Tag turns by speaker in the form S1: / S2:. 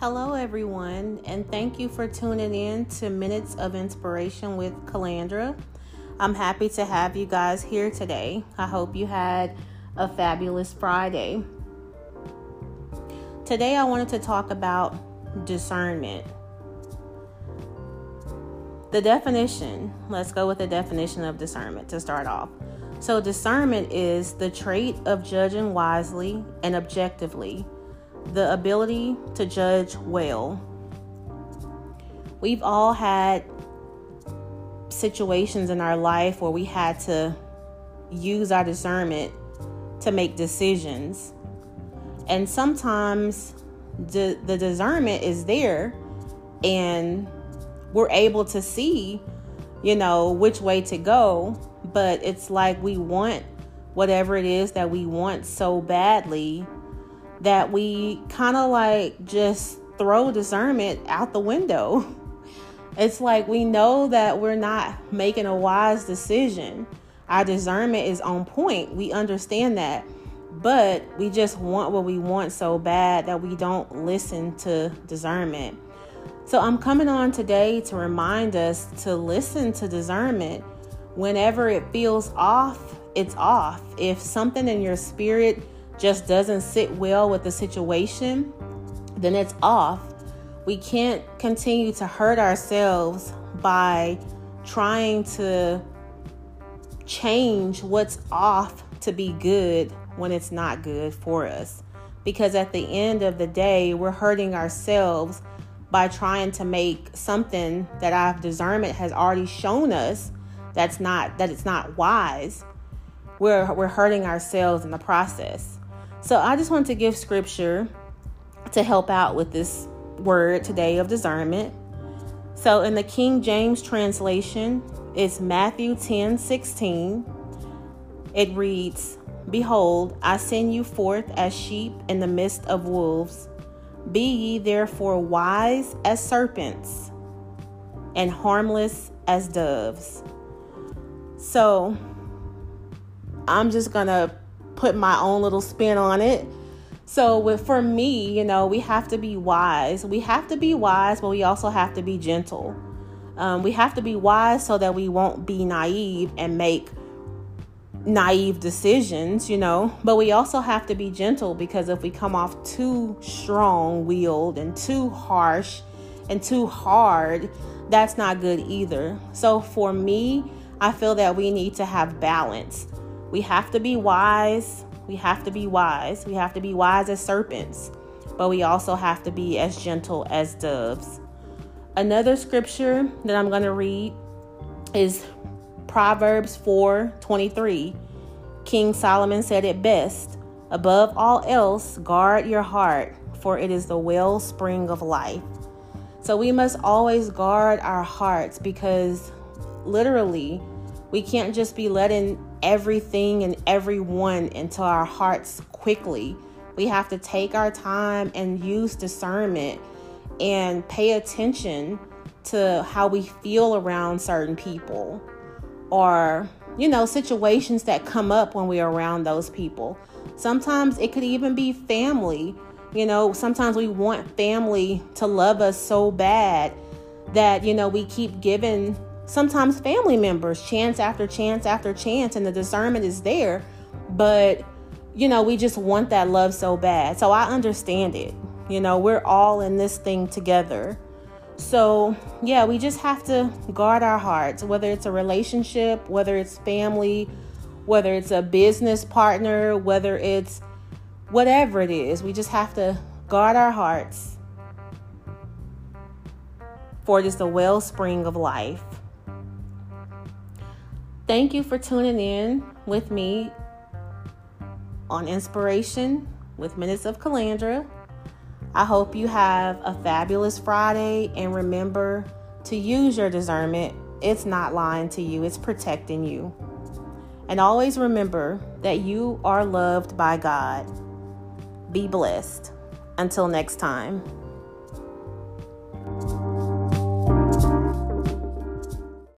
S1: Hello, everyone, and thank you for tuning in to Minutes of Inspiration with Kalandra. I'm happy to have you guys here today. I hope you had a fabulous Friday. Today, I wanted to talk about discernment. The definition, let's go with the definition of discernment to start off. So, discernment is the trait of judging wisely and objectively the ability to judge well. We've all had situations in our life where we had to use our discernment to make decisions. And sometimes the, the discernment is there and we're able to see, you know, which way to go. But it's like we want whatever it is that we want so badly that we kind of like just throw discernment out the window. It's like we know that we're not making a wise decision. Our discernment is on point. We understand that. But we just want what we want so bad that we don't listen to discernment. So I'm coming on today to remind us to listen to discernment. Whenever it feels off, it's off. If something in your spirit just doesn't sit well with the situation, then it's off. We can't continue to hurt ourselves by trying to change what's off to be good when it's not good for us. Because at the end of the day, we're hurting ourselves by trying to make something that our discernment has already shown us that's not that it's not wise. We're we're hurting ourselves in the process. So I just want to give scripture to help out with this word today of discernment. So in the King James translation, it's Matthew 10 16. It reads, Behold, I send you forth as sheep in the midst of wolves. Be ye therefore wise as serpents and harmless as doves. So I'm just going to put my own little spin on it. So with for me, you know, we have to be wise. We have to be wise, but we also have to be gentle. Um, we have to be wise so that we won't be naive and make naive decisions, you know. But we also have to be gentle because if we come off too strong willed and too harsh and too hard, that's not good either. So for me, I feel that we need to have balance. We have to be wise. We have to be wise. We have to be wise as serpents, but we also have to be as gentle as doves. Another scripture that I'm going to read is Proverbs 4 23. King Solomon said it best Above all else, guard your heart, for it is the wellspring of life. So we must always guard our hearts because literally, we can't just be letting everything and everyone into our hearts quickly. We have to take our time and use discernment and pay attention to how we feel around certain people or, you know, situations that come up when we're around those people. Sometimes it could even be family. You know, sometimes we want family to love us so bad that, you know, we keep giving sometimes family members chance after chance after chance and the discernment is there but you know we just want that love so bad. So i understand it. You know we're all in this thing together. So yeah we just have to guard our hearts whether it's a relationship whether it's family whether it's a business partner whether it's whatever it is we just have to guard our hearts for is the wellspring of life Thank you for tuning in with me on Inspiration with Minutes of Kalandra. I hope you have a fabulous Friday and remember to use your discernment. It's not lying to you, it's protecting you. And always remember that you are loved by God. Be blessed. Until next time.